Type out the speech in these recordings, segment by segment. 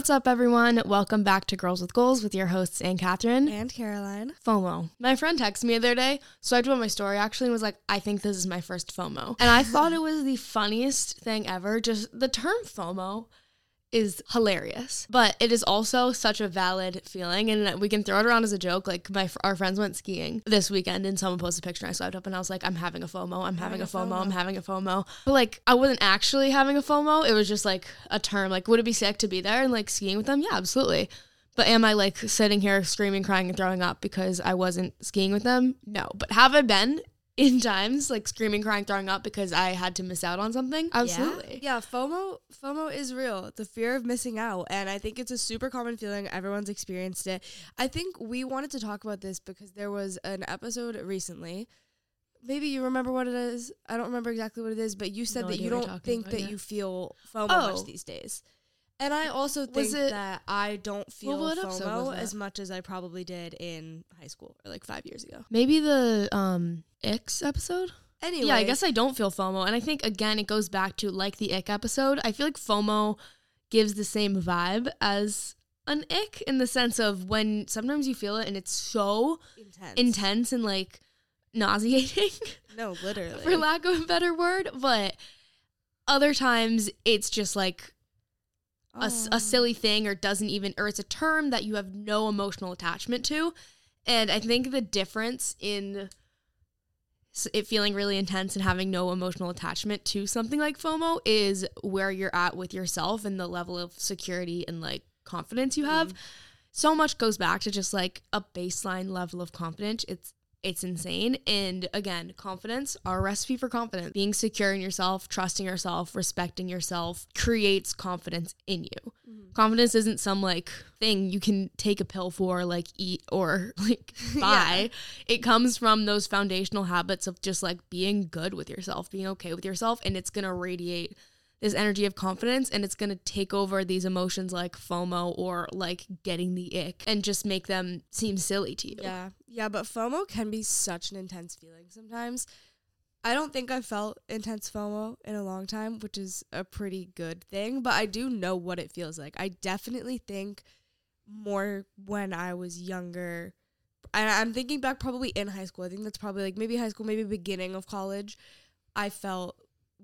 What's up, everyone? Welcome back to Girls with Goals with your hosts, Ann Catherine and Caroline. FOMO. My friend texted me the other day, so I told my story actually and was like, I think this is my first FOMO. And I thought it was the funniest thing ever. Just the term FOMO is hilarious, but it is also such a valid feeling, and we can throw it around as a joke. Like my our friends went skiing this weekend, and someone posted a picture. And I swiped up, and I was like, "I'm having a FOMO. I'm having, having a, FOMO, FOMO. I'm having a FOMO." But like, I wasn't actually having a FOMO. It was just like a term. Like, would it be sick to be there and like skiing with them? Yeah, absolutely. But am I like sitting here screaming, crying, and throwing up because I wasn't skiing with them? No. But have I been? In times like screaming crying throwing up because i had to miss out on something? Absolutely. Yeah. yeah fomo fomo is real. The fear of missing out. And i think it's a super common feeling. Everyone's experienced it. I think we wanted to talk about this because there was an episode recently. Maybe you remember what it is. I don't remember exactly what it is but you said no that you don't think about, that yeah. you feel fomo oh. much these days and I also think it, that I don't feel well, FOMO as much as I probably did in high school or like five years ago. Maybe the um Ix episode. Anyway, yeah, I guess I don't feel FOMO, and I think again it goes back to like the Ick episode. I feel like FOMO gives the same vibe as an ick in the sense of when sometimes you feel it and it's so intense, intense and like nauseating. No, literally, for lack of a better word. But other times it's just like a, a oh. silly thing or doesn't even or it's a term that you have no emotional attachment to and i think the difference in it feeling really intense and having no emotional attachment to something like fomo is where you're at with yourself and the level of security and like confidence you have mm. so much goes back to just like a baseline level of confidence it's it's insane. And again, confidence, our recipe for confidence, being secure in yourself, trusting yourself, respecting yourself creates confidence in you. Mm-hmm. Confidence isn't some like thing you can take a pill for, like eat or like buy. yeah. It comes from those foundational habits of just like being good with yourself, being okay with yourself, and it's going to radiate this energy of confidence and it's going to take over these emotions like FOMO or like getting the ick and just make them seem silly to you. Yeah. Yeah, but FOMO can be such an intense feeling sometimes. I don't think I've felt intense FOMO in a long time, which is a pretty good thing, but I do know what it feels like. I definitely think more when I was younger. And I'm thinking back probably in high school. I think that's probably like maybe high school, maybe beginning of college. I felt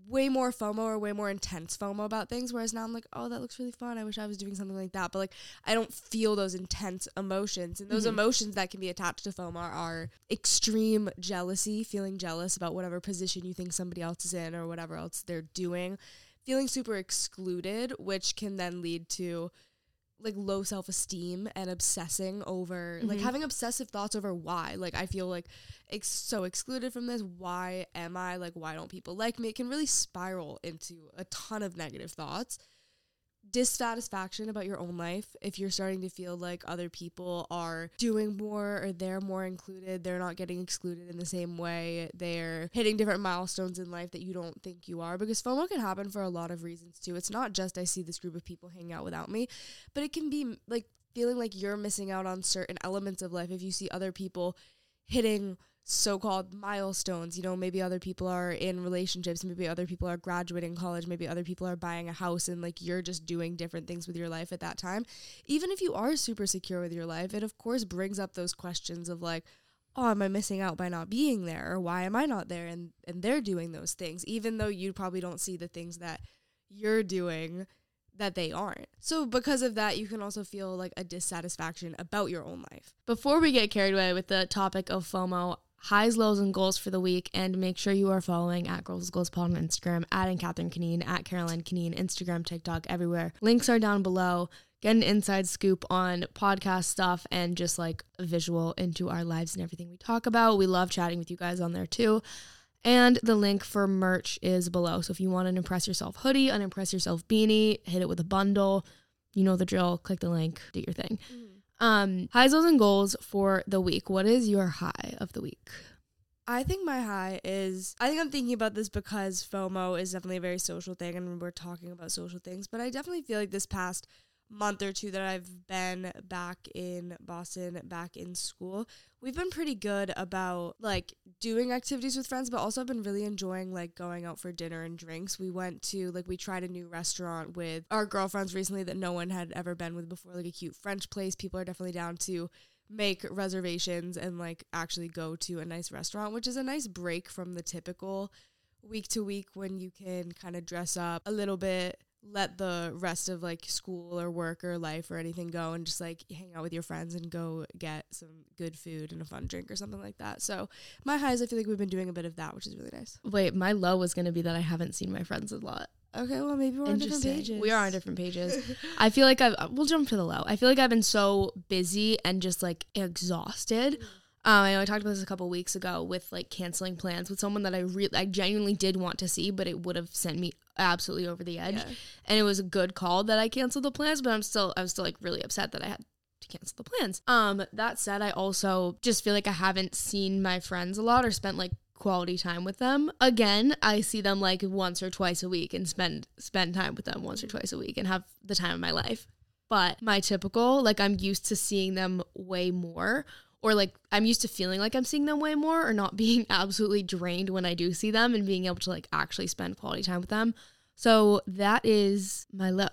way more FOMO or way more intense FOMO about things. Whereas now I'm like, oh, that looks really fun. I wish I was doing something like that. But like, I don't feel those intense emotions. And those mm-hmm. emotions that can be attached to FOMO are extreme jealousy, feeling jealous about whatever position you think somebody else is in or whatever else they're doing, feeling super excluded, which can then lead to like low self esteem and obsessing over mm-hmm. like having obsessive thoughts over why. Like I feel like ex- so excluded from this. Why am I like? Why don't people like me? It can really spiral into a ton of negative thoughts dissatisfaction about your own life if you're starting to feel like other people are doing more or they're more included they're not getting excluded in the same way they're hitting different milestones in life that you don't think you are. Because FOMO can happen for a lot of reasons too. It's not just I see this group of people hanging out without me but it can be like feeling like you're missing out on certain elements of life if you see other people hitting so-called milestones you know maybe other people are in relationships maybe other people are graduating college maybe other people are buying a house and like you're just doing different things with your life at that time even if you are super secure with your life it of course brings up those questions of like oh am i missing out by not being there or why am i not there and and they're doing those things even though you probably don't see the things that you're doing that they aren't. So, because of that, you can also feel like a dissatisfaction about your own life. Before we get carried away with the topic of FOMO, highs, lows, and goals for the week. And make sure you are following at Girls Goals Pod on Instagram, adding Catherine Conneen, at Caroline Conneen, Instagram, TikTok, everywhere. Links are down below. Get an inside scoop on podcast stuff and just like a visual into our lives and everything we talk about. We love chatting with you guys on there too. And the link for merch is below. So if you want an Impress Yourself hoodie, an Impress Yourself beanie, hit it with a bundle. You know the drill. Click the link, do your thing. Mm-hmm. Um, highs, lows, and goals for the week. What is your high of the week? I think my high is I think I'm thinking about this because FOMO is definitely a very social thing and we're talking about social things, but I definitely feel like this past month or two that I've been back in Boston, back in school, we've been pretty good about like doing activities with friends, but also I've been really enjoying like going out for dinner and drinks. We went to like we tried a new restaurant with our girlfriends recently that no one had ever been with before, like a cute French place. People are definitely down to make reservations and like actually go to a nice restaurant, which is a nice break from the typical week to week when you can kind of dress up a little bit let the rest of like school or work or life or anything go and just like hang out with your friends and go get some good food and a fun drink or something like that. So my highs, I feel like we've been doing a bit of that, which is really nice. Wait, my low was gonna be that I haven't seen my friends a lot. Okay, well maybe we're on different pages. We are on different pages. I feel like I've we'll jump to the low. I feel like I've been so busy and just like exhausted. Mm. Um, I know I talked about this a couple weeks ago with like canceling plans with someone that I really I genuinely did want to see, but it would have sent me absolutely over the edge. Yeah. And it was a good call that I canceled the plans, but I'm still I was still like really upset that I had to cancel the plans. Um, that said, I also just feel like I haven't seen my friends a lot or spent like quality time with them. Again, I see them like once or twice a week and spend spend time with them once or twice a week and have the time of my life. But my typical, like I'm used to seeing them way more or like I'm used to feeling like I'm seeing them way more or not being absolutely drained when I do see them and being able to like actually spend quality time with them. So that is my low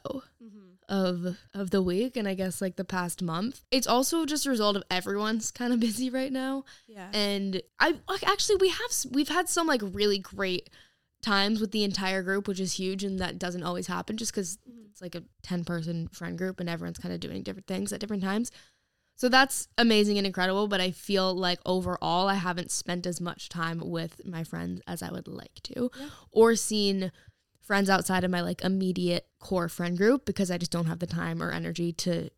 mm-hmm. of of the week and I guess like the past month. It's also just a result of everyone's kind of busy right now. Yeah. And I like actually we have we've had some like really great times with the entire group, which is huge and that doesn't always happen just cuz mm-hmm. it's like a 10 person friend group and everyone's kind of doing different things at different times. So that's amazing and incredible, but I feel like overall I haven't spent as much time with my friends as I would like to Yeah. or seen friends outside of my like immediate core friend group because I just don't have the time or energy to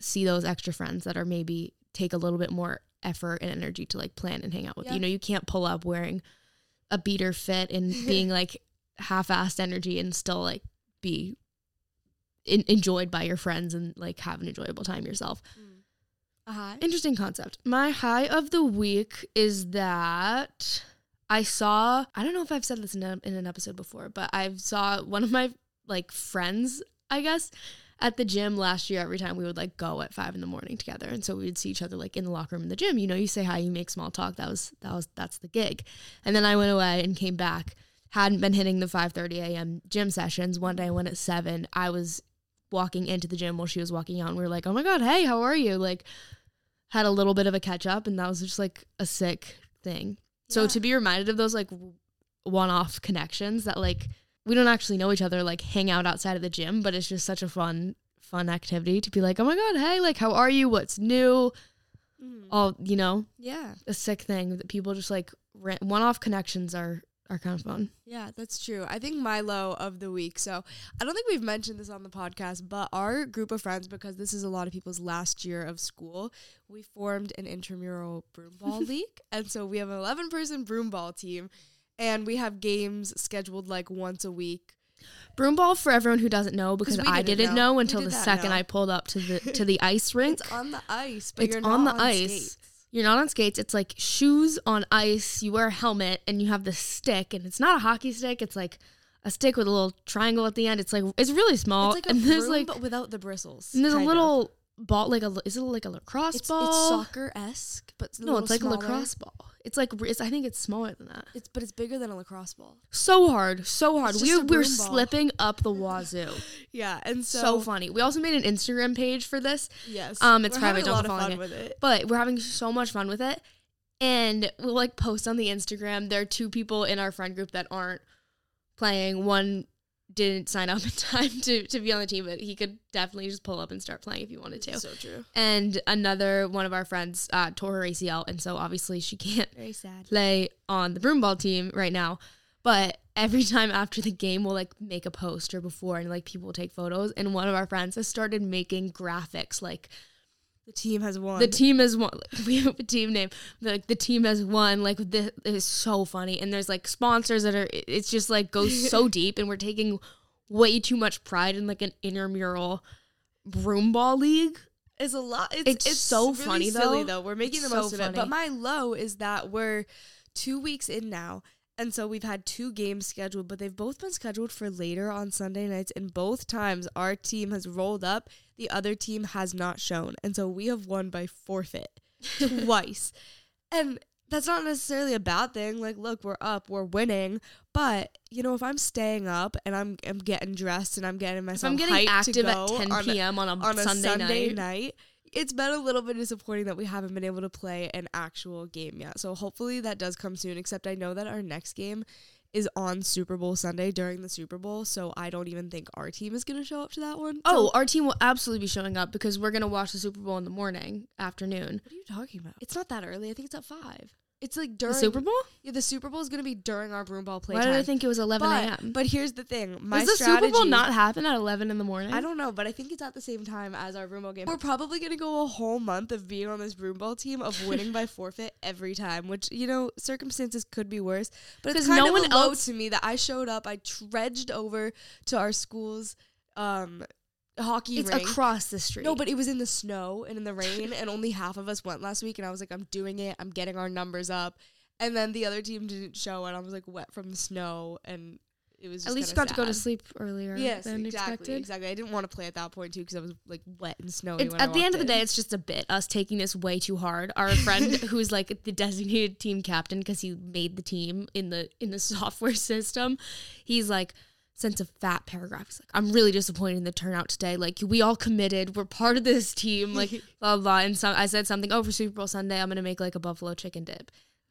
see those extra friends that are maybe take a little bit more effort and energy to like plan and hang out with you. Yeah. You know, you can't pull up wearing a beater fit and being like half-assed energy and still like be in- enjoyed by your friends and like have an enjoyable time yourself. A high? Interesting concept. My high of the week is that I saw, I don't know if I've said this in, a, in an episode before, but I saw one of my like friends, I guess, at the gym last year. Every time we would like go at five in the morning together. And so we would see each other like in the locker room in the gym. You know, you say hi, you make small talk. That was, that was, that's the gig. And then I went away and came back. Hadn't been hitting the 5:30 a.m. gym sessions. One day I went at seven. I was walking into the gym while she was walking out. And we were like, oh my God, hey, how are you? Like, had a little bit of a catch up. And that was just like a sick thing. So to be reminded of those like one off connections that like we don't actually know each other, like hang out outside of the gym, but it's just such a fun, fun activity to be like, oh my God, hey, like, how are you? What's new? Mm. All, you know, Yeah. a sick thing that people just like one off connections are, are kind of fun. Yeah, that's true. I think my low of the week. So I don't think we've mentioned this on the podcast, but our group of friends, because this is a lot of people's last year of school, we formed an intramural broomball league. And so we have an 11 person broomball team, and we have games scheduled like once a week. Broomball for everyone who doesn't know because I didn't didn't know. know, until did the second know. I pulled up to the to the ice rink. It's on the ice, but It's you're on the on ice. skates. You're not on skates. It's like shoes on ice. You wear a helmet and you have this stick, and it's not a hockey stick. It's like a stick with a little triangle at the end. It's like it's really small, It's like a and there's broom, like but without the bristles. and there's a kind of. little ball, like a is it like a lacrosse It's, ball? it's soccer esque, but no, it's like a lacrosse ball. It's like it's, I think it's smaller than that. It's but it's bigger than a lacrosse ball. So hard, so hard. We were, we were slipping up the wazoo. Yeah, and so, so, funny. We also made an Instagram page for this. yes, Um, it's we're private, don't follow fun it. with it. but we're having so much fun with it. And we'll like post on the Instagram. There are two people in our friend group that aren't playing. One didn't sign up in time to, to be on the team, but he could definitely just pull up and start playing if he wanted to. So true. And another one of our friends uh, tore her ACL, and so obviously she can't Very sad. play on the broomball team right now. But every time after the game, we'll like make a post or before, and like people will take photos. And one of our friends has started making graphics like The team has won. the team has won. We have a team name. Like the team has won. Like this is so funny. And there's like sponsors that are. It's just like goes so deep, and we're taking way too much pride in like an intramural broomball league. is a lot. It's, It's so really funny, silly though. though. We're making It's the most so of it. But my low is that we're two weeks in now, And so we've had two games scheduled, but they've both been scheduled for later on Sunday nights. And both times our team has rolled up, the other team has not shown. And so we have won by forfeit twice. And that's not necessarily a bad thing. Like, look, we're up, we're winning. But you know, if I'm staying up and I'm I'm getting dressed and I'm getting If myself I'm getting active at go 10 on a- p.m. on a, on a Sunday, Sunday, night, night. It's been a little bit disappointing that we haven't been able to play an actual game yet. So hopefully that does come soon. Except I know that our next game is on Super Bowl Sunday during the Super Bowl, so I don't even think our team is gonna show up to that one. Oh, our team will absolutely be showing up because we're gonna watch the Super Bowl in the morning, afternoon. what are you talking about? It's not that early. I think it's at five. It's like during The Super Bowl? Yeah, the Super Bowl is gonna be during our broom ball play Why did I think it was 11 a.m.? but here's the thing. My Does the strategy, Super Bowl not happen at 11 in the morning? I don't know, but I think it's at the same time as our broom ball game. We're probably gonna go a whole month of being on this broom ball team of winning by forfeit every time, which you know circumstances could be worse. But it's kind no of one a low else- to me that I showed up. I trudged over to our school's um, hockey It's rink. across the street. No, but it was in the snow and in the rain, and only half of us went last week. And I was like, I'm doing it. I'm getting our numbers up. And then the other team didn't show, and I was like wet from the snow, and it was. Just at least you got to go to sleep earlier Yes, than exactly, expected. exactly. I didn't want to play at that point too because I was like wet and snowy. It's, when I at the end of the day, in. it's just a bit us taking this way too hard. Our friend, who's like the designated team captain because he made the team in the in the software system, he's like sends of fat paragraph. He's like, "I'm really disappointed in the turnout today. Like we all committed. We're part of this team. Like blah blah." And so I said something. Oh, for Super Bowl Sunday, I'm gonna make like a buffalo chicken dip.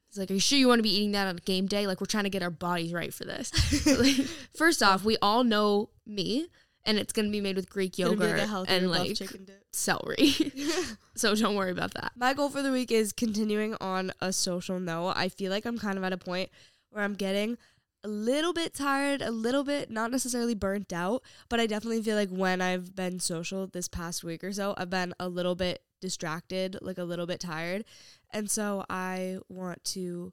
He's like, "Are you sure you want to be eating that on game day? Like we're trying to get our bodies right for this." Like, first off, we all know me. And it's gonna be made with Greek yogurt and like chicken dip. celery. so don't worry about that. My goal for the week is continuing on a social note. I feel like I'm kind of at a point where I'm getting a little bit tired, a little bit not necessarily burnt out, but I definitely feel like when I've been social this past week or so, I've been a little bit distracted, like a little bit tired. And so I want to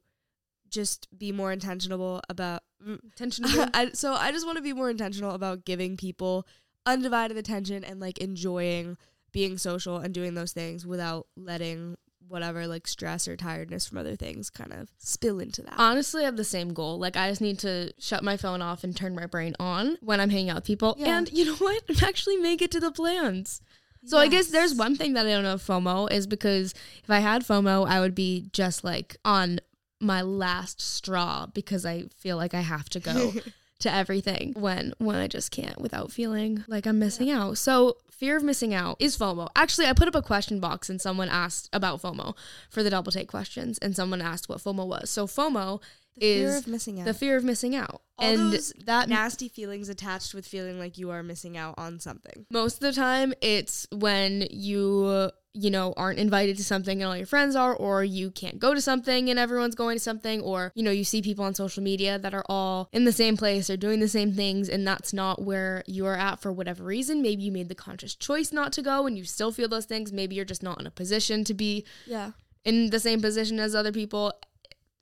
just be more intentional about mm, Intentional. I, so I just want to be more intentional about giving people undivided attention and like enjoying being social and doing those things without letting whatever like stress or tiredness from other things kind of spill into that. Honestly, I have the same goal. Like, I just need to shut my phone off and turn my brain on when I'm hanging out with people. Yeah. And you know what? Actually, make it to the plans. So I guess there's one thing that I don't know FOMO is because if I had FOMO, I would be just like on my last straw because I feel like I have to go to everything when when I just can't without feeling like I'm missing out. So fear of missing out is FOMO. Actually, I put up a question box and someone asked about FOMO for the double take questions and someone asked what FOMO was. So FOMO the fear of missing out. the fear of missing out. All and that nasty feelings attached with feeling like you are missing out on something. most of the time it's when you you know aren't invited to something and all your friends are or you can't go to something and everyone's going to something or you know you see people on social media that are all in the same place or doing the same things and that's not where you are at for whatever reason. Maybe you made the conscious choice not to go and you still feel those things. Maybe you're just not in a position to be Yeah. in the same position as other people.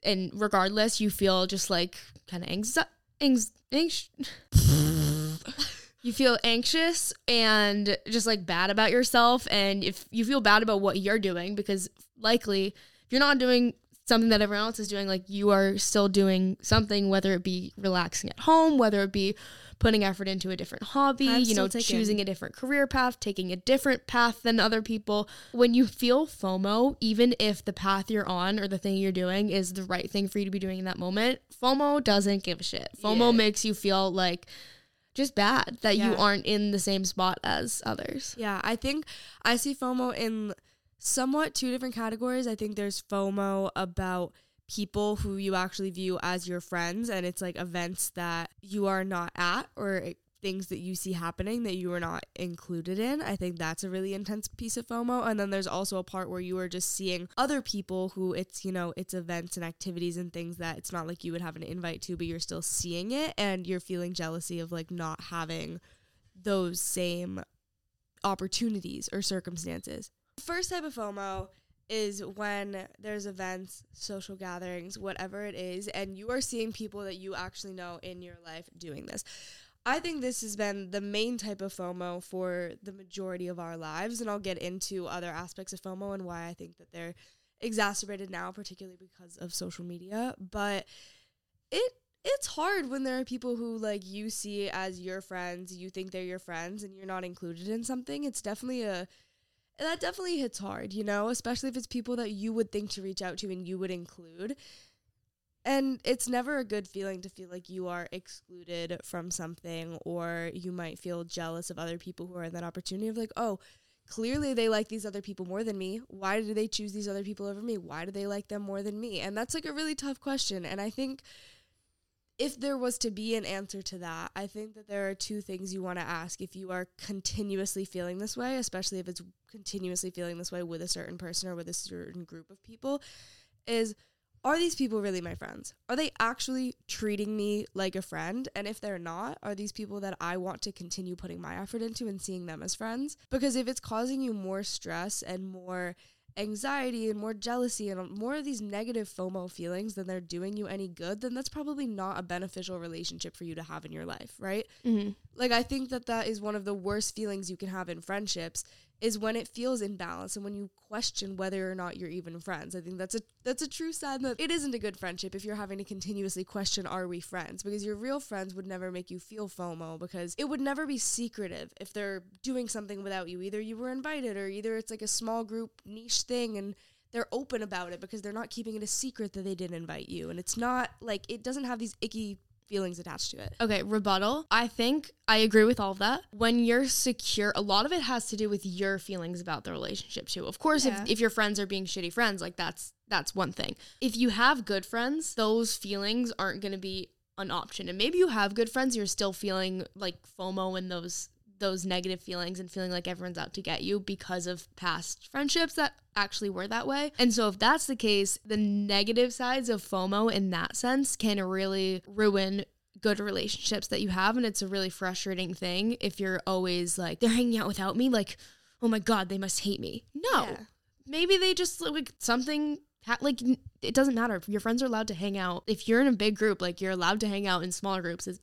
And regardless you feel just like kind of anxi- anx- anx- you feel anxious and just like bad about yourself and if you feel bad about what you're doing because likely if you're not doing something that everyone else is doing like you are still doing something whether it be relaxing at home whether it be putting effort into a different hobby I'm you know taking- choosing a different career path taking a different path than other people. When you feel fomo even if the path you're on or the thing you're doing is the right thing for you to be doing in that moment fomo doesn't give a shit. Fomo Yeah. makes you feel like just bad that you aren't in the same spot as others. Yeah, I think I see FOMO in somewhat two different categories. I think there's FOMO about people who you actually view as your friends, and it's like events that you are not at or things that you see happening that you are not included in. I think that's a really intense piece of FOMO. And then there's also a part where you are just seeing other people who it's, you know, it's events and activities and things that it's not like you would have an invite to, but you're still seeing it and you're feeling jealousy of like not having those same opportunities or circumstances. First type of FOMO is when there's events, social gatherings, whatever it is, and you are seeing people that you actually know in your life doing this. I think this has been the main type of FOMO for the majority of our lives, and I'll get into other aspects of FOMO and why I think that they're exacerbated now, particularly because of social media. But it it's hard when there are people who like you see as your friends, you think they're your friends and you're not included in something. It's definitely a that definitely hits hard, you know, especially if it's people that you would think to reach out to and you would include. And it's never a good feeling to feel like you are excluded from something or you might feel jealous of other people who are in that opportunity of like, oh, clearly they like these other people more than me. Why do they choose these other people over me? Why do they like them more than me? And that's like a really tough question. And I think if there was to be an answer to that, I think that there are two things you want to ask if you are continuously feeling this way, especially if it's continuously feeling this way with a certain person or with a certain group of people, is are these people really my friends? Are they actually treating me like a friend? And if they're not, are these people that I want to continue putting my effort into and seeing them as friends? Because if it's causing you more stress and more anxiety and more jealousy and more of these negative FOMO feelings than they're doing you any good, then that's probably not a beneficial relationship for you to have in your life, right? Mm-hmm. Like, I think that that is one of the worst feelings you can have in friendships is when it feels imbalanced and when you question whether or not you're even friends. I think that's a that's a true sign that it isn't a good friendship if you're having to continuously question are we friends because your real friends would never make you feel FOMO because it would never be secretive if they're doing something without you. Either you were invited or either it's like a small group niche thing and they're open about it because they're not keeping it a secret that they didn't invite you and it's not like it doesn't have these icky feelings attached to it. Okay, rebuttal. I think I agree with all of that. When you're secure, a lot of it has to do with your feelings about the relationship too. Of course, Yeah. if, if your friends are being shitty friends, like that's that's one thing. If you have good friends, those feelings aren't gonna be an option. And maybe you have good friends, you're still feeling like FOMO and those those negative feelings and feeling like everyone's out to get you because of past friendships that actually were that way. And so if that's the case, the negative sides of FOMO in that sense can really ruin good relationships that you have. And it's a really frustrating thing if you're always like they're hanging out without me like oh my god they must hate me. No. Yeah. maybe they just like something like it doesn't matter. Your friends are allowed to hang out. If you're in a big group like you're allowed to hang out in smaller groups. It's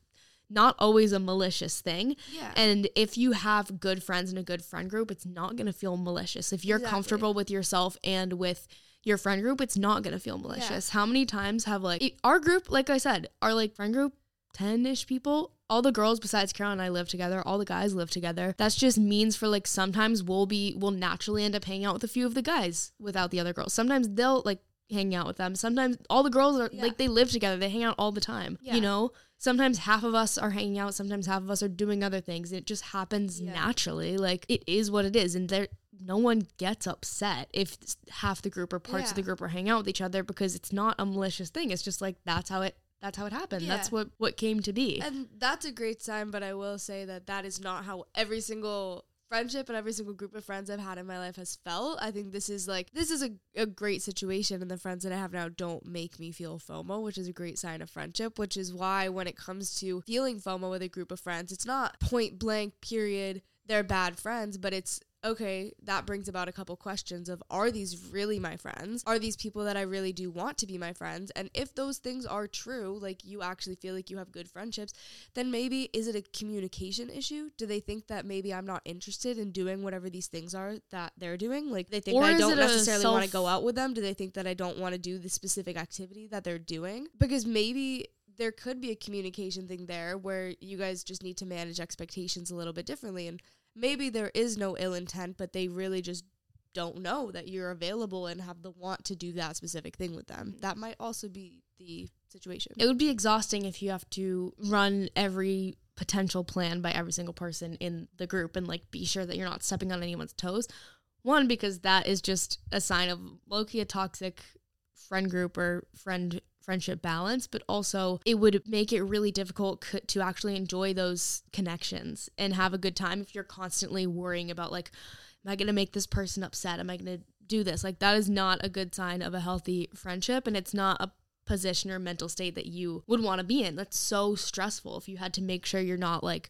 not always a malicious thing Yeah. and if you have good friends and a good friend group it's not going to feel malicious if you're Exactly. comfortable with yourself and with your friend group it's not going to feel malicious how many times have like it- our group like i said our like friend group 10ish people all the girls besides carol and i live together all the guys live together that's just means for like sometimes we'll be we'll naturally end up hanging out with a few of the guys without the other girls sometimes they'll like hang out with them sometimes all the girls are Yeah. like they live together they hang out all the time Yeah. you know sometimes half of us are hanging out sometimes half of us are doing other things. It just happens Yeah. naturally. Like it is what it is. And there no one gets upset if half the group or parts of the group are hanging out with each other because it's not a malicious thing. It's just like that's how it that's how it happened. That's what what came to be. And that's a great sign, but I will say that that is not how every single friendship and every single group of friends I've had in my life has felt. I think this is like this is a, a great situation and the friends that I have now don't make me feel FOMO, which is a great sign of friendship, which is why when it comes to feeling FOMO with a group of friends, it's not point blank period they're bad friends, but it's okay, that brings about a couple questions of are these really my friends? Are these people that I really do want to be my friends? And if those things are true, like you actually feel like you have good friendships, then maybe is it a communication issue? Do they think that maybe I'm not interested in doing whatever these things are that they're doing? Like they think I don't necessarily want to go out with them? Do they think that I don't want to do the specific activity that they're doing? Because maybe there could be a communication thing there where you guys just need to manage expectations a little bit differently and maybe there is no ill intent but they really just don't know that you're available and have the want to do that specific thing with them. That might also be the situation. it would be exhausting if you have to run every potential plan by every single person in the group and like be sure that you're not stepping on anyone's toes. One, because that is just a sign of low-key a toxic friend group or friend friendship balance, but also it would make it really difficult to actually enjoy those connections and have a good time if you're constantly worrying about like, am I gonna make this person upset? Am I gonna do this? Like that is not a good sign of a healthy friendship, and it's not a position or mental state that you would want to be in. That's so stressful if you had to make sure you're not like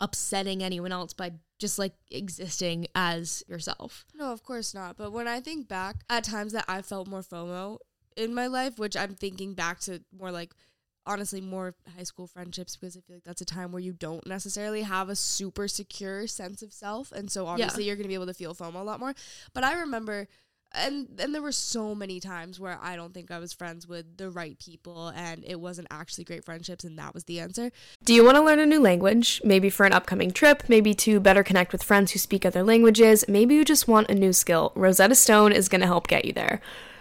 upsetting anyone else by just like existing as yourself. No, of course not. But when I think back at times that I felt more FOMO in my life, which I'm thinking back to more like honestly more high school friendships because I feel like that's a time where you don't necessarily have a super secure sense of self. And so obviously you're going to be able to feel FOMO a lot more. But I remember and and there were so many times where I don't think I was friends with the right people and it wasn't actually great friendships and that was the answer. Do you want to learn a new language? Maybe for an upcoming trip, maybe to better connect with friends who speak other languages, maybe you just want a new skill. Rosetta Stone is going to help get you there.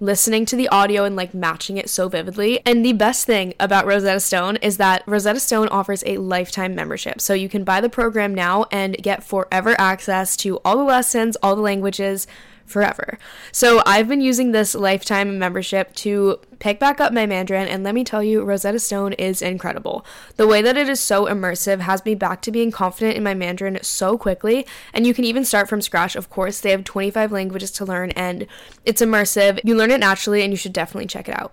listening to the audio and like matching it so vividly. And the best thing about Rosetta Stone is that Rosetta Stone offers a lifetime membership. So you can buy the program now and get forever access to all the lessons, all the languages, forever. So I've been using this lifetime membership to pick back up my Mandarin, and let me tell you, Rosetta Stone is incredible. The way that it is so immersive has me back to being confident in my Mandarin so quickly, and you can even start from scratch. Of course, they have 25 languages to learn, and it's immersive. You learn it naturally, and you should definitely check it out.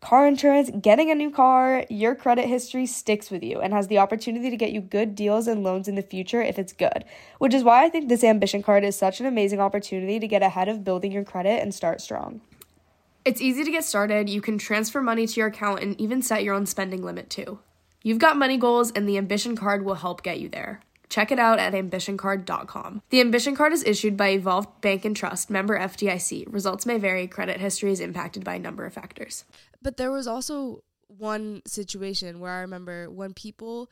car insurance, getting a new car, your credit history sticks with you and has the opportunity to get you good deals and loans in the future if it's good. Which is why I think this ambition card is such an amazing opportunity to get ahead of building your credit and start strong. It's easy to get started. You can transfer money to your account and even set your own spending limit too. You've got money goals, and the Ambition Card will help get you there. Check it out at ambitioncard.com. The Ambition Card is issued by Evolved Bank and Trust, member FDIC. Results may vary. Credit history is impacted by a number of factors. But there was also one situation where I remember when people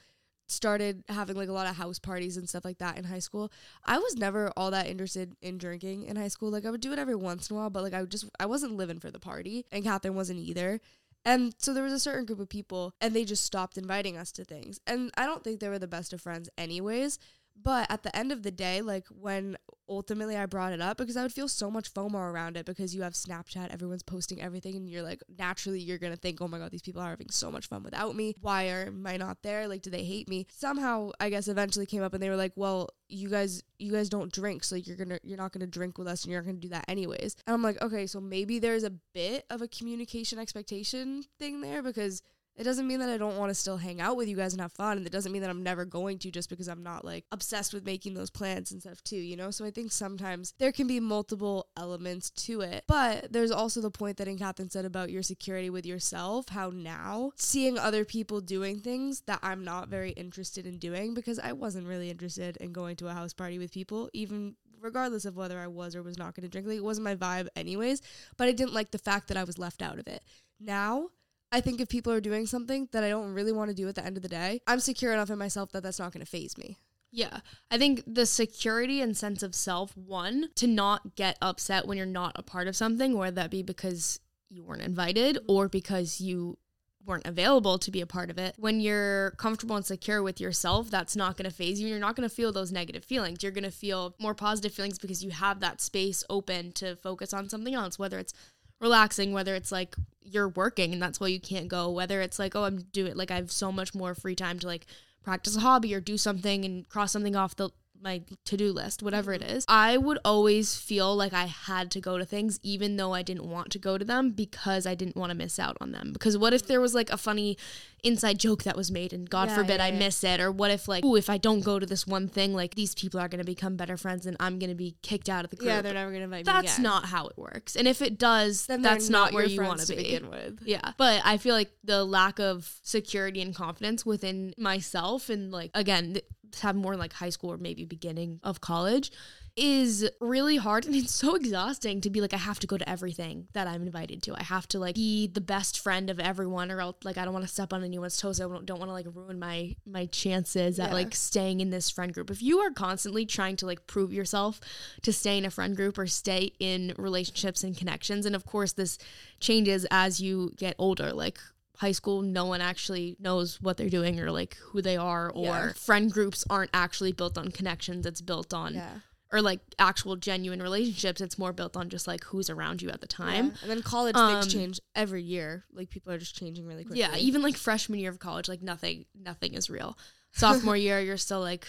started having like a lot of house parties and stuff like that in high school. I was never all that interested in drinking in high school. Like I would do it every once in a while, but like I just I wasn't living for the party, and Catherine wasn't either. And so there was a certain group of people, and they just stopped inviting us to things. And I don't think they were the best of friends, anyways. But at the end of the day, like when ultimately I brought it up, because I would feel so much FOMO around it because you have Snapchat, everyone's posting everything, and you're like, naturally, you're gonna think, oh my God, these people are having so much fun without me. Why am I not there? Like, do they hate me? Somehow, I guess eventually came up and they were like, well, you guys, you guys don't drink, so you're gonna, you're not gonna drink with us and you're not gonna do that anyways. And I'm like, okay, so maybe there's a bit of a communication expectation thing there because it doesn't mean that I don't want to still hang out with you guys and have fun. And it doesn't mean that I'm never going to just because I'm not like obsessed with making those plans and stuff too, you know? So I think sometimes there can be multiple elements to it. But there's also the point that Ann Catherine said about your security with yourself, how now seeing other people doing things that I'm not very interested in doing because I wasn't really interested in going to a house party with people, even regardless of whether I was or was not going to drink. Like it wasn't my vibe anyways, but I didn't like the fact that I was left out of it. Now, I think if people are doing something that I don't really want to do at the end of the day, I'm secure enough in myself that that's not going to phase me. Yeah. I think the security and sense of self, one, to not get upset when you're not a part of something, whether that be because you weren't invited mm-hmm. or because you weren't available to be a part of it. When you're comfortable and secure with yourself, that's not going to phase you. You're not going to feel those negative feelings. You're going to feel more positive feelings because you have that space open to focus on something else, whether it's relaxing, whether it's like you're working and that's why you can't go, whether it's like, oh, I'm doing like I have so much more free time to like practice a hobby or do something and cross something off the my to-do list, whatever it mm-hmm. is, I would always feel like I had to go to things even though I didn't want to go to them because I didn't want to miss out on them. Because what if there was like a funny inside joke that was made and God Yeah, forbid yeah, I yeah. miss it or what if like ooh if I don't go to this one thing like these people are going to become better friends and I'm going to be kicked out of the group. Yeah, they're never gonna invite me. that's not how it works. And if it does, Then that's not, where you want to be. begin with. Yeah. But I feel like the lack of security and confidence within myself and like again, th- to have more like high school or maybe beginning of college is really hard and it's so exhausting to be like I have to go to everything that I'm invited to. I have to like be the best friend of everyone or else like I don't want to step on anyone's toes. I don't, don't want to like ruin my my chances at like staying in this friend group. If you are constantly trying to like prove yourself to stay in a friend group or stay in relationships and connections and of course this changes as you get older like high school no one actually knows what they're doing or like who they are or Yeah. friend groups aren't actually built on connections it's built on Yeah. or like actual genuine relationships it's more built on just like who's around you at the time Yeah. And then college Um, things change every year. Like people are just changing really quickly. yeah even like freshman year of college like nothing nothing is real sophomore year you're still like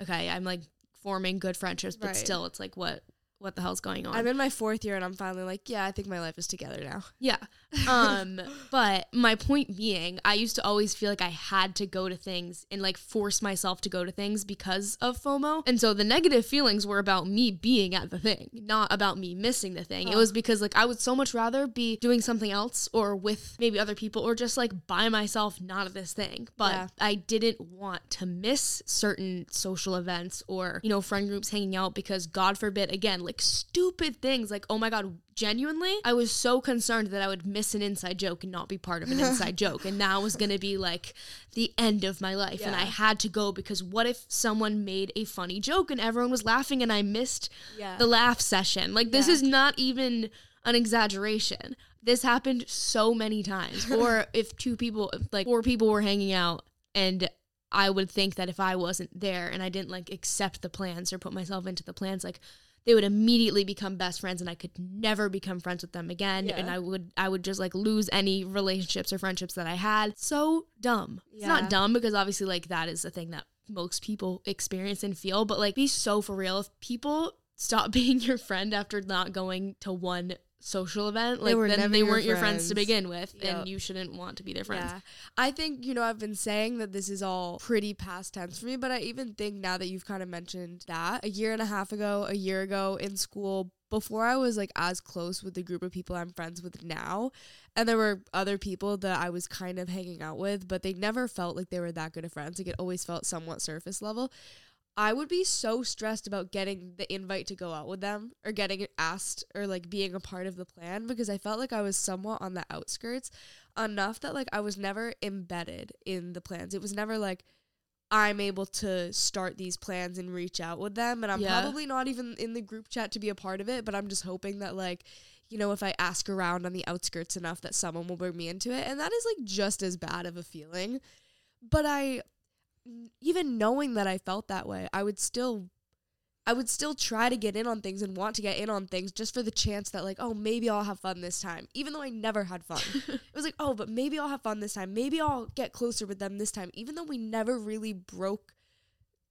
okay i'm like forming good friendships but Right. still it's like what what the hell's going on I'm in my fourth year and I'm finally like, yeah, I think my life is together now. Yeah. Um, but my point being, I used to always feel like I had to go to things and like force myself to go to things because of FOMO. And so the negative feelings were about me being at the thing, not about me missing the thing. It Oh. was because like I would so much rather be doing something else or with maybe other people or just like by myself, not at this thing. But Yeah. I didn't want to miss certain social events or, you know, friend groups hanging out because God forbid, again, like stupid things like, oh my God, genuinely, I was so concerned that I would miss an inside joke and not be part of an inside joke. And that was going to be like the end of my life. And I had to go because what if someone made a funny joke and everyone was laughing and I missed Yeah. the laugh session? Like, this Yeah. is not even an exaggeration. This happened so many times. or if two people, like four people were hanging out and I would think that if I wasn't there and I didn't like accept the plans or put myself into the plans, like they would immediately become best friends and I could never become friends with them again. And I would I would just like lose any relationships or friendships that I had. So dumb. It's not dumb because obviously like that is the thing that most people experience and feel, but like be so for real. If people stop being your friend after not going to one social event, They like were then they weren't your friends to friends. begin with, Yep. and you shouldn't want to be their friends. Yeah. I think, you know, I've been saying that this is all pretty past tense for me, but I even think now that you've kind of mentioned that a year and a half ago, a year ago in school, before I was like as close with the group of people I'm friends with now, and there were other people that I was kind of hanging out with, but they never felt like they were that good of friends. Like it always felt somewhat surface level. I would be so stressed about getting the invite to go out with them or getting asked or like being a part of the plan because I felt like I was somewhat on the outskirts enough that like I was never embedded in the plans. It was never like I'm able to start these plans and reach out with them and I'm Yeah. probably not even in the group chat to be a part of it, but I'm just hoping that like you know if I ask around on the outskirts enough that someone will bring me into it and that is like just as bad of a feeling. But I even knowing that I felt that way, I would still I would still try to get in on things and want to get in on things just for the chance that like, oh, maybe I'll have fun this time. Even though I never had fun. it was like, oh, but maybe I'll have fun this time. Maybe I'll get closer with them this time. Even though we never really broke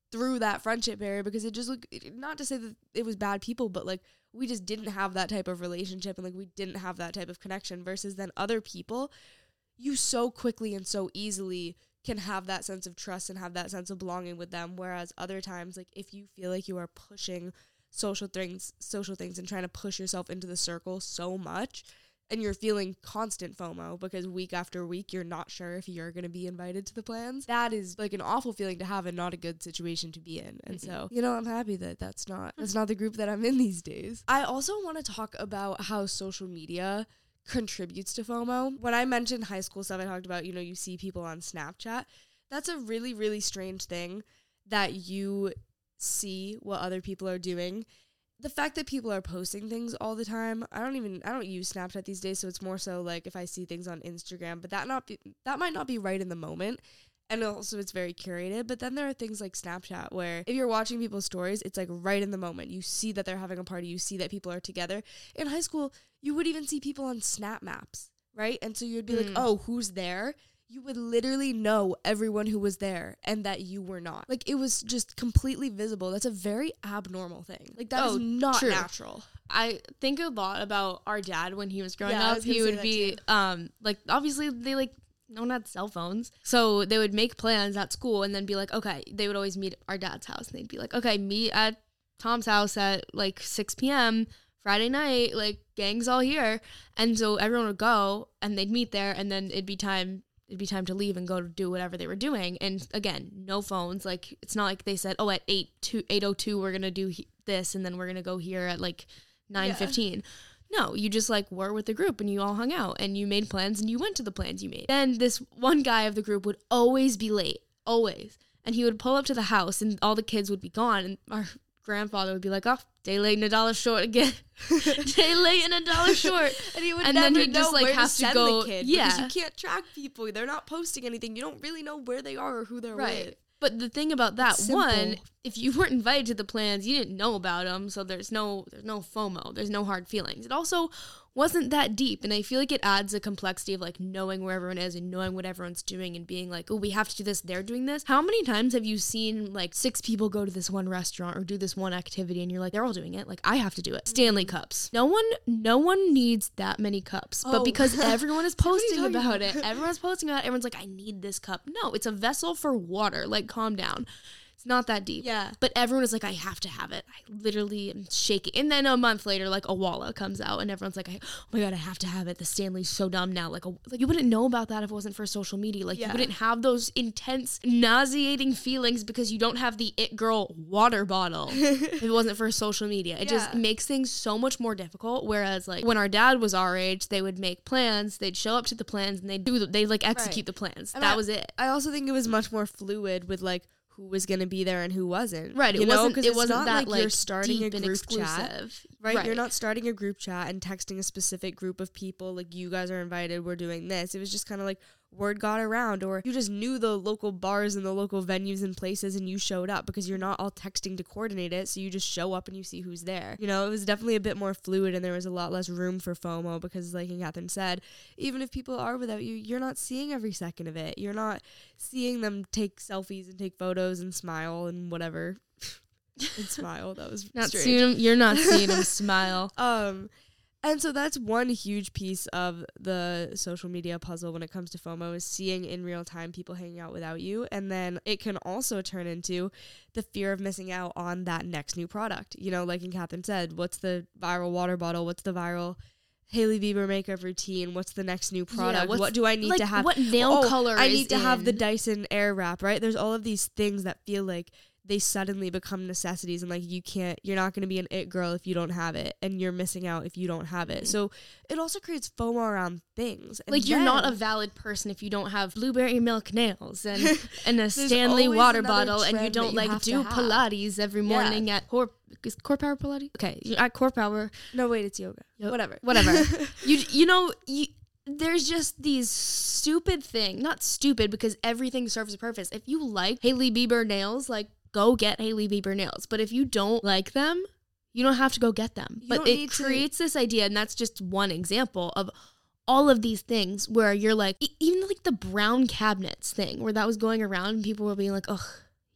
through that friendship barrier because it just looked not to say that it was bad people, but like we just didn't have that type of relationship and like we didn't have that type of connection versus then other people you so quickly and so easily can have that sense of trust and have that sense of belonging with them whereas other times like if you feel like you are pushing social things social things and trying to push yourself into the circle so much and you're feeling constant FOMO because week after week you're not sure if you're going to be invited to the plans. That is like an awful feeling to have and not a good situation to be in. And so, you know, I'm happy that that's not that's not the group that I'm in these days. I also want to talk about how social media contributes to FOMO. When I mentioned high school stuff, I talked about, you know, you see people on Snapchat. That's a really, really strange thing that you see what other people are doing. The fact that people are posting things all the time, I don't even I don't use Snapchat these days, so it's more so like if I see things on Instagram, but that not be that might not be right in the moment. And also it's very curated, but then there are things like Snapchat where if you're watching people's stories, it's like right in the moment. You see that they're having a party, you see that people are together. In high school, you would even see people on Snap Maps, right? And so you'd be like, Mm. "Oh, who's there?" you would literally know everyone who was there and that you were not. Like it was just completely visible. That's a very abnormal thing. Like that Oh, not true. natural. I think a lot about our dad when he was growing Yeah, up. He would be um like obviously they like no one had cell phones. So they would make plans at school and then be like, okay, they would always meet at our dad's house and they'd be like, okay, meet at Tom's house at like six PM Friday night, like gang's all here. And so everyone would go and they'd meet there and then it'd be time it'd be time to leave and go to do whatever they were doing. And again, no phones. Like it's not like they said, "Oh, at 8 2 802 we're going to do he- this and then we're going to go here at like nine 9:15." No, you just like were with the group and you all hung out and you made plans and you went to the plans you made. Then this one guy of the group would always be late, always. And he would pull up to the house and all the kids would be gone and our grandfather would be like, "Oh, day late and a dollar short again. day late and a dollar short." And he would And never then he'd know just, like, where have to to send go- the kid yeah. because you can't track people. They're not posting anything. You don't really know where they are or who they're with. But the thing about that one, if you weren't invited to the plans, you didn't know about them, so there's no there's no FOMO, there's no hard feelings. It also wasn't that deep, and I feel like it adds a complexity of like knowing where everyone is and knowing what everyone's doing and being like, oh, we have to do this, they're doing this. How many times have you seen like six people go to this one restaurant or do this one activity, and you're like, they're all doing it, like I have to do it. Stanley mm. cups. No one, no one needs that many cups, but Oh. because everyone is what are you posting about? it, everyone's posting about it. Everyone's like, I need this cup. No, it's a vessel for water. Like, calm down. It's not that deep. Yeah. But everyone is like, I have to have it. I literally am shaking. And then a month later, like Owala comes out, and everyone's like, Oh my god, I have to have it. The Stanley's so dumb now. Like, a, like you wouldn't know about that if it wasn't for social media. Like, Yeah. you wouldn't have those intense, nauseating feelings because you don't have the it girl water bottle if it wasn't for social media. It just makes things so much more difficult. Whereas, like when our dad was our age, they would make plans, they'd show up to the plans, and they'd do, the, they'd like execute the plans. And that I- was it. I also think it was much more fluid with like who was going to be there and who wasn't. Right. It you know? wasn't. it wasn't not that like you're starting a group chat. Right? You're not starting a group chat and texting a specific group of people like you guys are invited, we're doing this. It was just kind of like word got around or you just knew the local bars and the local venues and places and you showed up because you're not all texting to coordinate it, so you just show up and you see who's there. You know, it was definitely a bit more fluid and there was a lot less room for FOMO because like Catherine said, even if people are without you, you're not seeing every second of it. You're not seeing them take selfies and take photos and smile and whatever. and smile. That was Not strange. seeing him. You're not seeing them smile. Um, and so that's one huge piece of the social media puzzle when it comes to FOMO is seeing in real time people hanging out without you. And then it can also turn into the fear of missing out on that next new product. You know, like in Catherine said, what's the viral water bottle? What's the viral Hailey Bieber makeup routine? What's the next new product? what's- what do I need like, to have? what nail color? Oh, color I need to have the? Dyson Airwrap, right? There's all of these things that feel like they suddenly become necessities and like you can't you're not going to be an it girl if you don't have it and you're missing out if you don't have it. So it also creates FOMO around things. And Like you're not a valid person if you don't have blueberry milk nails and and a Stanley water bottle and you don't you like do. Pilates every Yeah. morning at Core is Core Power Pilates. Okay, at Core Power, No, wait, it's yoga. Yep. Whatever. whatever. you you know you. There's just these stupid thing, not stupid because everything serves a purpose. If you like Hailey Bieber nails, like go get Hailey Bieber nails. But if you don't like them, you don't have to go get them. You but it need to- creates this idea, and that's just one example of all of these things where you're like, even like the brown cabinets thing, where that was going around and people were being like, ugh,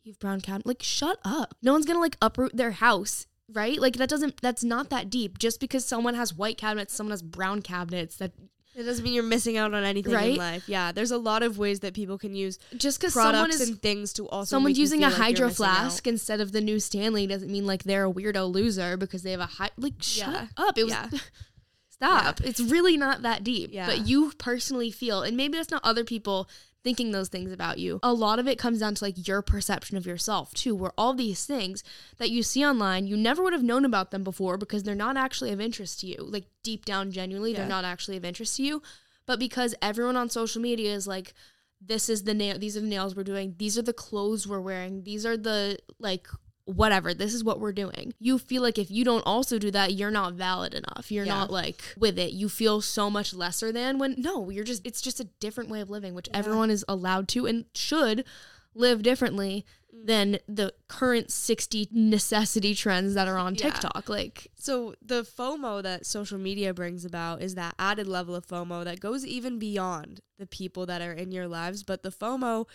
you have brown cabinet. Like, shut up. No one's gonna like uproot their house. Right? Like that doesn't that's not that deep. Just because someone has white cabinets, someone has brown cabinets, that It doesn't mean you're missing out on anything Right? in life. Yeah, there's a lot of ways that people can use just because someone products is and things to also someone's using a like hydro you're out. flask instead of the new Stanley doesn't mean like they're a weirdo loser because they have a high like shut Yeah. up. It was Yeah. stop. It's really not that deep. Yeah. But you personally feel and maybe that's not other people thinking those things about you. A lot of it comes down to like your perception of yourself too, where all these things that you see online, you never would have known about them before because they're not actually of interest to you. Like deep down genuinely, Yeah. they're not actually of interest to you. But because everyone on social media is like this is the nail these are the nails we're doing these are the clothes we're wearing these are the like whatever this is what we're doing you feel like if you don't also do that you're not valid enough you're Yeah. not like with it you feel so much lesser than when no you're just it's just a different way of living which everyone is allowed to and should live differently Mm. than the current 60 necessity trends that are on Yeah. TikTok. Like, So the FOMO that social media brings about is that added level of FOMO that goes even beyond the people that are in your lives, but the FOMO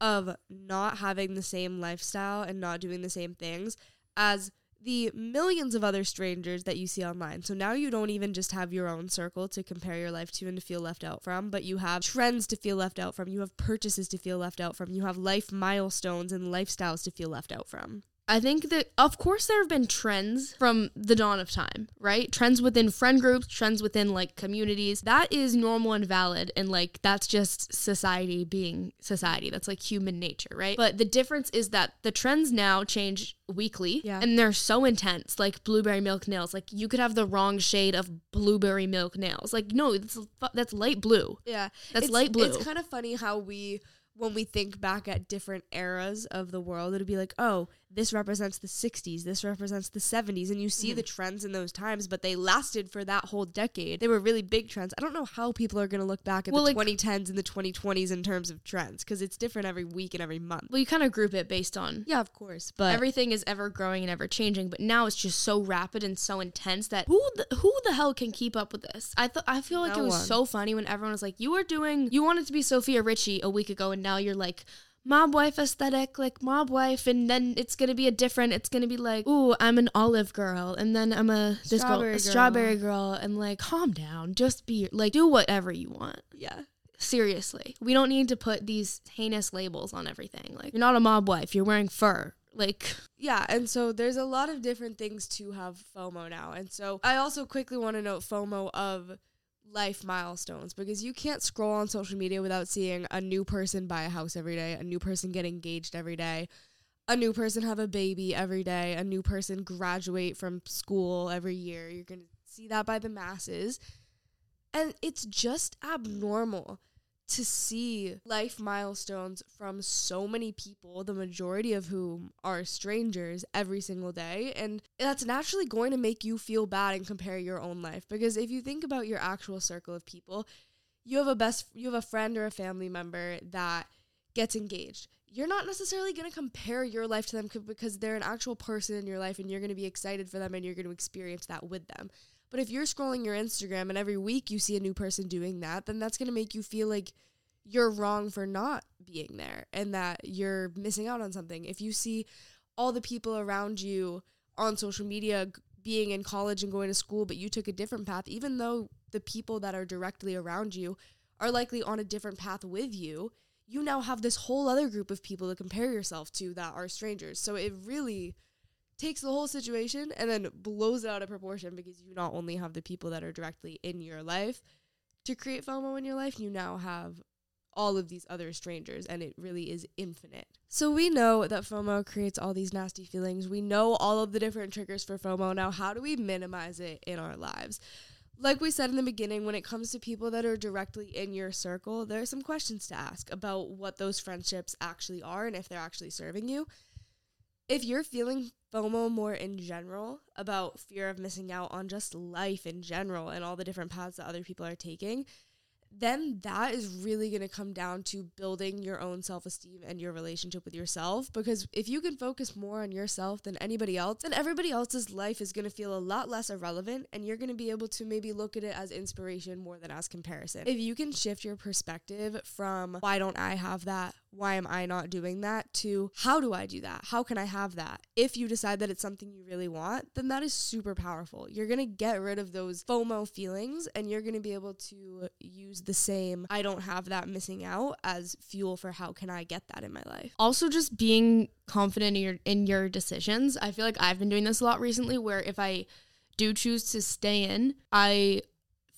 of not having the same lifestyle and not doing the same things as the millions of other strangers that you see online. So now you don't even just have your own circle to compare your life to and to feel left out from, but you have trends to feel left out from. You have purchases to feel left out from. You have life milestones and lifestyles to feel left out from. I think that, of course, there have been trends from the dawn of time, right? Trends within friend groups, trends within like communities. That is normal and valid. And like, that's just society being society. That's like human nature, right? But the difference is that the trends now change weekly Yeah. and they're so intense, like blueberry milk nails. Like, you could have the wrong shade of blueberry milk nails. Like, no, that's, that's light blue. Yeah, That's it's, light blue. It's kind of funny how we, when we think back at different eras of the world, it'd be like, oh, this represents the 60s, this represents the 70s, and you see Mm-hmm. the trends in those times, but they lasted for that whole decade. They were really big trends. I don't know how people are going to look back at Well, the like- 2010s and the 2020s in terms of trends because it's different every week and every month. Well, you kind of group it based on Yeah, of course, but everything is ever growing and ever changing but now it's just so rapid and so intense that who the, who the hell can keep up with this i thought i feel like No it was one. so funny when everyone was like you were doing you wanted to be sofia richie a week ago and now you're like mob wife aesthetic like mob wife and then it's gonna be a different it's gonna be like ooh i'm an olive girl and then i'm a this girl Strawberry a girl. strawberry girl and like calm down just be like do whatever you want yeah. seriously we don't need to put these heinous labels on everything like you're not a mob wife you're wearing fur like Yeah, and so there's a lot of different things to have FOMO now. And so I also quickly want to note FOMO of life milestones because you can't scroll on social media without seeing a new person buy a house every day, a new person get engaged every day, a new person have a baby every day, a new person graduate from school every year. You're going to see that by the masses. And it's just abnormal to see life milestones from so many people, the majority of whom are strangers every single day. And that's naturally going to make you feel bad and compare your own life. Because if you think about your actual circle of people, you have a best you have a friend or a family member that gets engaged. You're not necessarily going to compare your life to them because they're an actual person in your life and you're going to be excited for them and you're going to experience that with them. But if you're scrolling your Instagram and every week you see a new person doing that, then that's going to make you feel like you're wrong for not being there and that you're missing out on something. If you see all the people around you on social media being in college and going to school, but you took a different path, even though the people that are directly around you are likely on a different path with you, you now have this whole other group of people to compare yourself to that are strangers. So it really takes the whole situation and then blows it out of proportion because you not only have the people that are directly in your life to create FOMO in your life, you now have all of these other strangers and it really is infinite. So we know that FOMO creates all these nasty feelings. We know all of the different triggers for FOMO. Now, how do we minimize it in our lives? Like we said in the beginning, when it comes to people that are directly in your circle, there are some questions to ask about what those friendships actually are and if they're actually serving you. If you're feeling FOMO more in general about fear of missing out on just life in general and all the different paths that other people are taking, then that is really going to come down to building your own self esteem and your relationship with yourself. Because if you can focus more on yourself than anybody else, then everybody else's life is going to feel a lot less irrelevant and you're going to be able to maybe look at it as inspiration more than as comparison. If you can shift your perspective from why don't I have that? Why am I not doing that? to how do I do that? How can I have that? If you decide that it's something you really want, then that is super powerful. You're going to get rid of those FOMO feelings and you're going to be able to use the same I don't have that missing out as fuel for how can I get that in my life. also just being confident in your in your decisions. I feel like I've been doing this a lot recently where if I do choose to stay in, I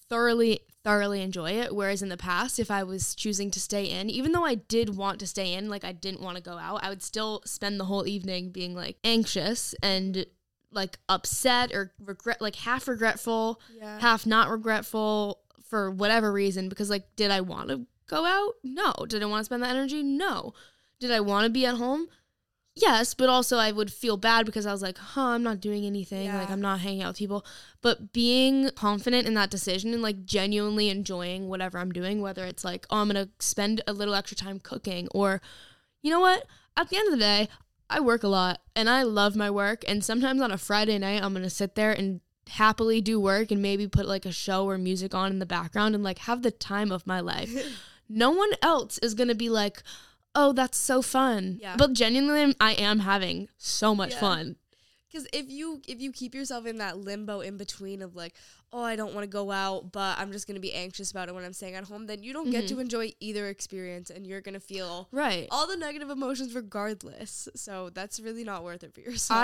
thoroughly thoroughly enjoy it whereas in the past if I was choosing to stay in, even though I did want to stay in, like I didn't want to go out, I would still spend the whole evening being like anxious and like upset or regret like half regretful Yeah. half not regretful for whatever reason because like did I want to go out? No. Did I want to spend that energy? No. Did I want to be at home? Yes, but also I would feel bad because I was like, "Huh, I'm not doing anything. Like I'm not hanging out with people." But being confident in that decision and like genuinely enjoying whatever I'm doing, whether it's like, "Oh, I'm going to spend a little extra time cooking," or you know what? At the end of the day, I work a lot and I love my work. And sometimes on a Friday night, I'm going to sit there and happily do work and maybe put like a show or music on in the background and like have the time of my life. no one else is going to be like, oh, that's so fun. Yeah. But genuinely, I am having so much Yeah. fun. Because if you if you keep yourself in that limbo in between of like, oh, I don't want to go out, but I'm just gonna be anxious about it when I'm staying at home, then you don't get Mm-hmm. to enjoy either experience, and you're gonna feel Right. all the negative emotions regardless. So that's really not worth it for yourself.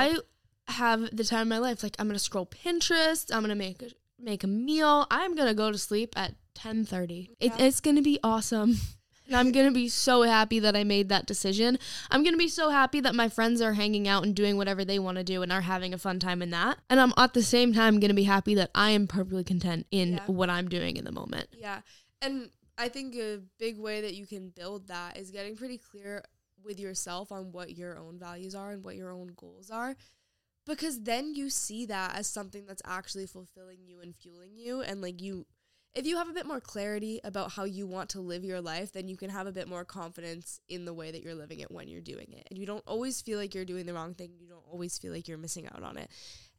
I have the time of my life. Like I'm gonna scroll Pinterest. I'm gonna make a, make a meal. I'm gonna go to sleep at 10:30. It, it's gonna be awesome. And I'm gonna be so happy that I made that decision. I'm gonna be so happy that my friends are hanging out and doing whatever they want to do and are having a fun time in that. And I'm at the same time gonna be happy that I am perfectly content in Yeah. what I'm doing in the moment. Yeah. And I think a big way that you can build that is getting pretty clear with yourself on what your own values are and what your own goals are. Because then you see that as something that's actually fulfilling you and fueling you. And like you, if you have a bit more clarity about how you want to live your life, then you can have a bit more confidence in the way that you're living it when you're doing it. And you don't always feel like you're doing the wrong thing. You don't always feel like you're missing out on it.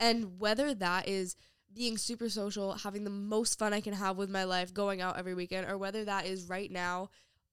And whether that is being super social, having the most fun I can have with my life, going out every weekend, or whether that is right now,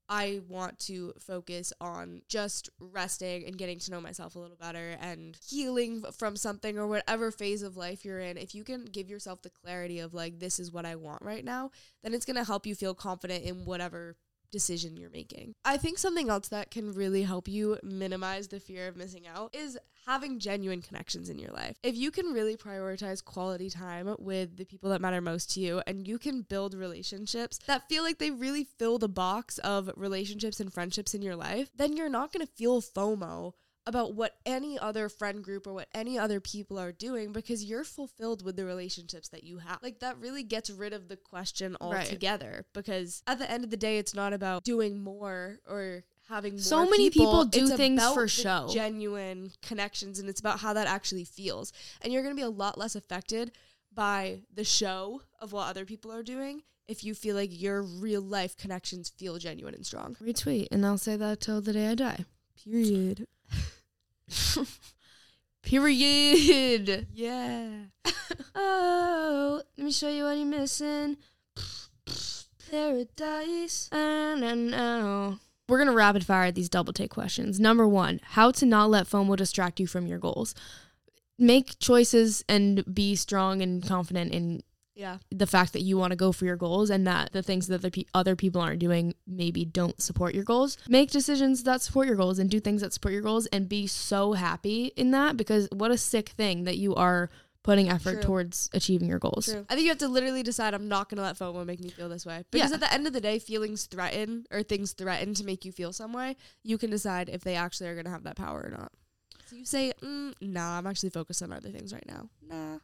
I want to focus on just resting and getting to know myself a little better and healing from something or whatever phase of life you're in. If you can give yourself the clarity of like, this is what I want right now, then it's going to help you feel confident in whatever decision you're making. I think something else that can really help you minimize the fear of missing out is having genuine connections in your life. If you can really prioritize quality time with the people that matter most to you and you can build relationships that feel like they really fill the box of relationships and friendships in your life, then you're not going to feel FOMO about what any other friend group or what any other people are doing because you're fulfilled with the relationships that you have. Like that really gets rid of the question Right. altogether because at the end of the day it's not about doing more or having more So many people do It's things for show. genuine connections and it's about how that actually feels. And you're going to be a lot less affected by the show of what other people are doing if you feel like your real life connections feel genuine and strong. Retweet, and I'll say that till the day I die. Period. Period. Yeah. Oh, let me show you what you're missing. Paradise. And know. We're going to rapid fire these double take questions. Number one, how to not let FOMO distract you from your goals. Make choices and be strong and confident in Yeah. the fact that you want to go for your goals and that the things that the pe- other people aren't doing maybe don't support your goals. Make decisions that support your goals and do things that support your goals and be so happy in that because what a sick thing that you are putting effort True. towards achieving your goals. True. I think you have to literally decide I'm not going to let FOMO make me feel this way. Because Yeah. at the end of the day, feelings threaten or things threaten to make you feel some way. You can decide if they actually are going to have that power or not. So you say, mm, nah, I'm actually focused on other things right now. Nah.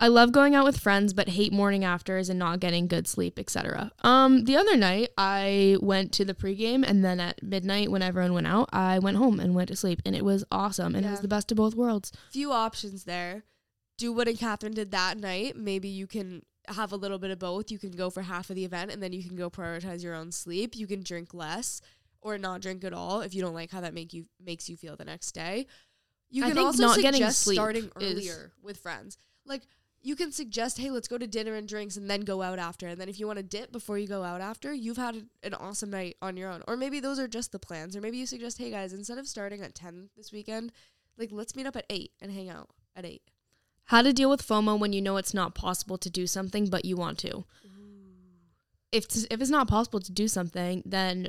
I love going out with friends, but hate morning afters and not getting good sleep, etc. Um, the other night I went to the pregame, and then at midnight, when everyone went out, I went home and went to sleep, and it was awesome, and it was the best of both worlds. Few options there. Do what Catherine did that night. Maybe you can have a little bit of both. You can go for half of the event and then you can go prioritize your own sleep. You can drink less or not drink at all if you don't like how that make you makes you feel the next day. You I can think also not suggest getting sleep starting earlier with friends. Like you can suggest, hey, let's go to dinner and drinks and then go out after. And then if you want to dip before you go out after, you've had an awesome night on your own. Or maybe those are just the plans. Or maybe you suggest, hey guys, instead of starting at ten this weekend, like let's meet up at eight and hang out at eight. How to deal with FOMO when you know it's not possible to do something but you want to. If it's, if it's not possible to do something, then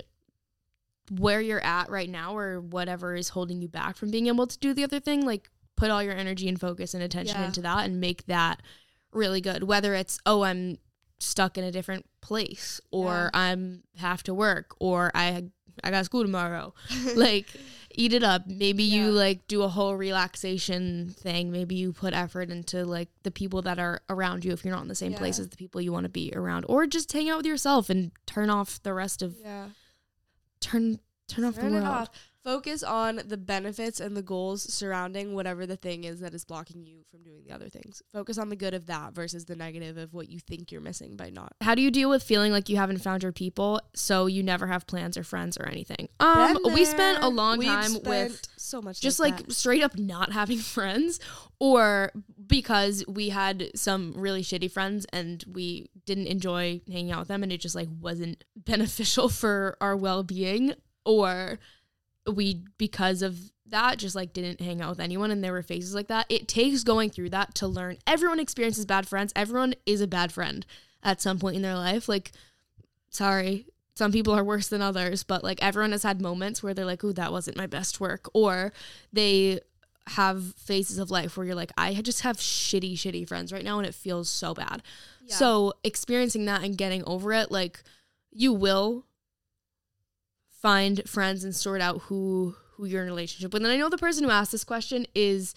where you're at right now or whatever is holding you back from being able to do the other thing, like put all your energy and focus and attention Yeah. into that and make that really good. Whether it's oh I'm stuck in a different place or Yeah. I'm have to work or I I got school tomorrow. like eat it up. Maybe Yeah. you like do a whole relaxation thing. Maybe you put effort into like the people that are around you if you're not in the same place as the people you want to be around or just hang out with yourself and turn off the rest of Yeah. turn turn off Turn the world. off. Focus on the benefits and the goals surrounding whatever the thing is that is blocking you from doing the other things. Focus on the good of that versus the negative of what you think you're missing by not. How do you deal with feeling like you haven't found your people so you never have plans or friends or anything? Um we spent a long We've time with so much just like, like straight up not having friends or because we had some really shitty friends and we didn't enjoy hanging out with them and it just like wasn't beneficial for our well-being or we because of that just like didn't hang out with anyone and there were phases like that. It takes going through that to learn. Everyone experiences bad friends. Everyone is a bad friend at some point in their life. Like sorry some people are worse than others but like everyone has had moments where they're like ooh that wasn't my best work. Or they have phases of life where you're like i just have shitty shitty friends right now and it feels so bad. Yeah. so experiencing that and getting over it like you will find friends and sort out who who you're in a relationship with and i know the person who asked this question is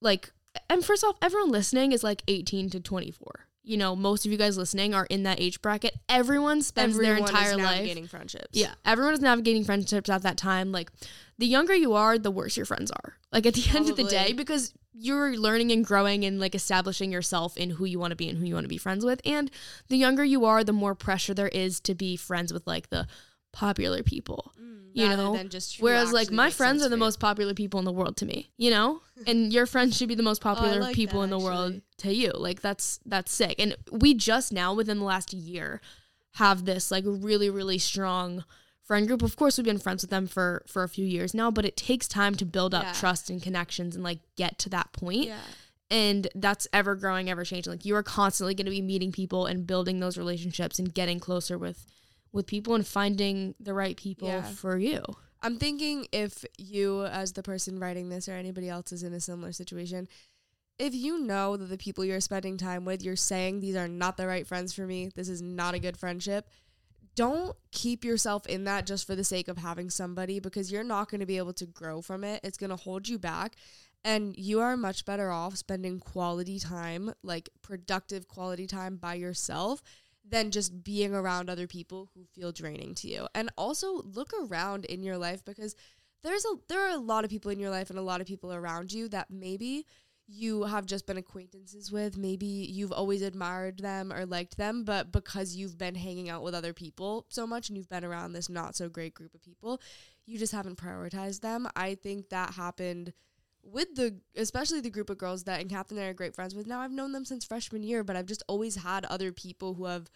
like and first off everyone listening is like 18 to 24 you know most of you guys listening are in that age bracket everyone spends Everyone their entire is life navigating friendships. yeah, everyone is navigating friendships at that time. Like, the younger you are, the worse your friends are. Like at the end of the day, because you're learning and growing and like establishing yourself in who you want to be and who you want to be friends with. And the younger you are, the more pressure there is to be friends with like the popular people. You know, whereas like my friends are the most popular people in the world to me. You know, and your friends should be the most popular like people that, in the world to you. Like that's that's sick. And we just now within the last year have this like really really strong friend group. Of course, we've been friends with them for for a few years now, but it takes time to build up Yeah. trust and connections and like get to that point. Yeah. And that's ever growing, ever changing. Like you are constantly going to be meeting people and building those relationships and getting closer with with people and finding the right people Yeah. for you. I'm thinking if you, as the person writing this, or anybody else is in a similar situation, if you know that the people you're spending time with, you're saying these are not the right friends for me, this is not a good friendship, don't keep yourself in that just for the sake of having somebody because you're not going to be able to grow from it. It's going to hold you back. And you are much better off spending quality time, like productive quality time by yourself, than just being around other people who feel draining to you. And also look around in your life because there's a there are a lot of people in your life and a lot of people around you that maybe you have just been acquaintances with, maybe you've always admired them or liked them, but because you've been hanging out with other people so much and you've been around this not so great group of people, you just haven't prioritized them. I think that happened with the especially the group of girls that and Catherine and I are great friends with. Now I've known them since freshman year, but I've just always had other people who have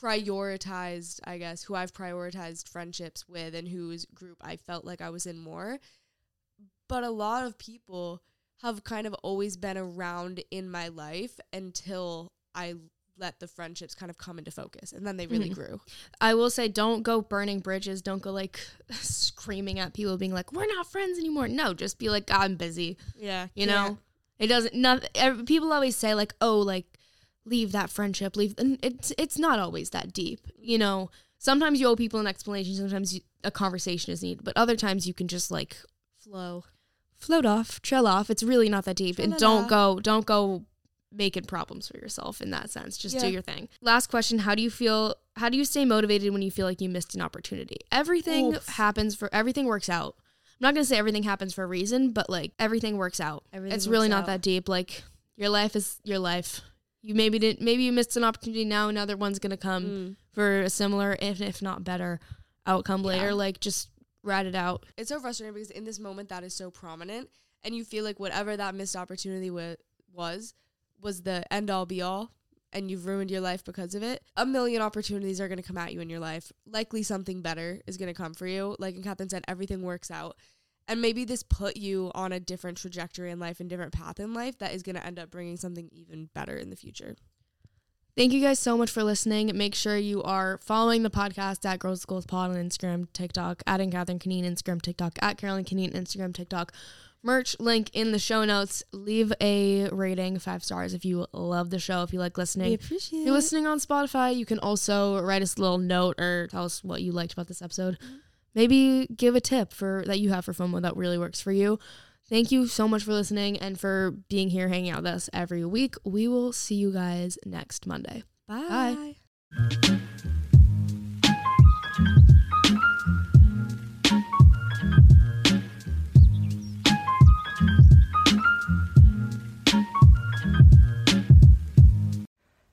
prioritized, I guess, who I've prioritized friendships with and whose group I felt like I was in more. But a lot of people have kind of always been around in my life until I let the friendships kind of come into focus and then they really Mhm. grew. I will say, don't go burning bridges. Don't go like screaming at people, being like, "We're not friends anymore." No, just be like, "I'm busy." Yeah. You know, it doesn't. Not ev- people always say like, "Oh, like leave that friendship." Leave. And it's it's not always that deep. You know, sometimes you owe people an explanation. Sometimes you, a conversation is needed, but other times you can just like flow. float off, trail off. It's really not that deep. And don't go, don't go making problems for yourself in that sense. Just do your thing. Last question. How do you feel, how do you stay motivated when you feel like you missed an opportunity? Everything happens for, everything works out. I'm not going to say everything happens for a reason, but like everything works out. Everything it's really works not out. that deep. Like your life is your life. You maybe didn't, maybe you missed an opportunity now. Another one's going to come Mm. for a similar, if, if not better outcome later. Yeah. Like just ride it out. it's so frustrating because in this moment that is so prominent and you feel like whatever that missed opportunity wa- was was the end all be all and you've ruined your life because of it a million opportunities are going to come at you in your life likely something better is going to come for you like Catherine said everything works out and maybe this put you on a different trajectory in life and different path in life that is going to end up bringing something even better in the future Thank you guys so much for listening. Make sure you are following the podcast at Girls Goals Pod on Instagram, TikTok, adding Catherine Conneen Instagram, TikTok, at Caroline Conneen Instagram, TikTok. Merch link in the show notes. Leave a rating, five stars if you love the show, if you like listening. We appreciate If you're listening on Spotify, you can also write us a little note or tell us what you liked about this episode. Mm-hmm. maybe give a tip for that you have for FOMO that really works for you. Thank you so much for listening and for being here hanging out with us every week. We will see you guys next Monday. Bye. Bye.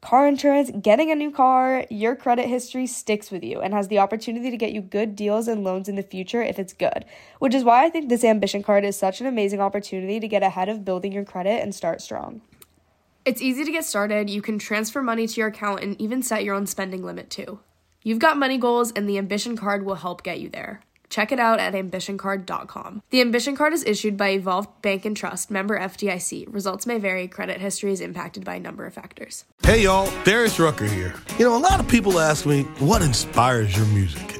car insurance, getting a new car, your credit history sticks with you and has the opportunity to get you good deals and loans in the future if it's good. Which is why I think this ambition card is such an amazing opportunity to get ahead of building your credit and start strong. It's easy to get started. You can transfer money to your account and even set your own spending limit too. You've got money goals, and the Ambition Card will help get you there. Check it out at ambitioncard.com. The Ambition Card is issued by Evolve Bank and Trust, member FDIC. Results may vary. Credit history is impacted by a number of factors. Hey y'all, Darius Rucker here. You know, a lot of people ask me, what inspires your music?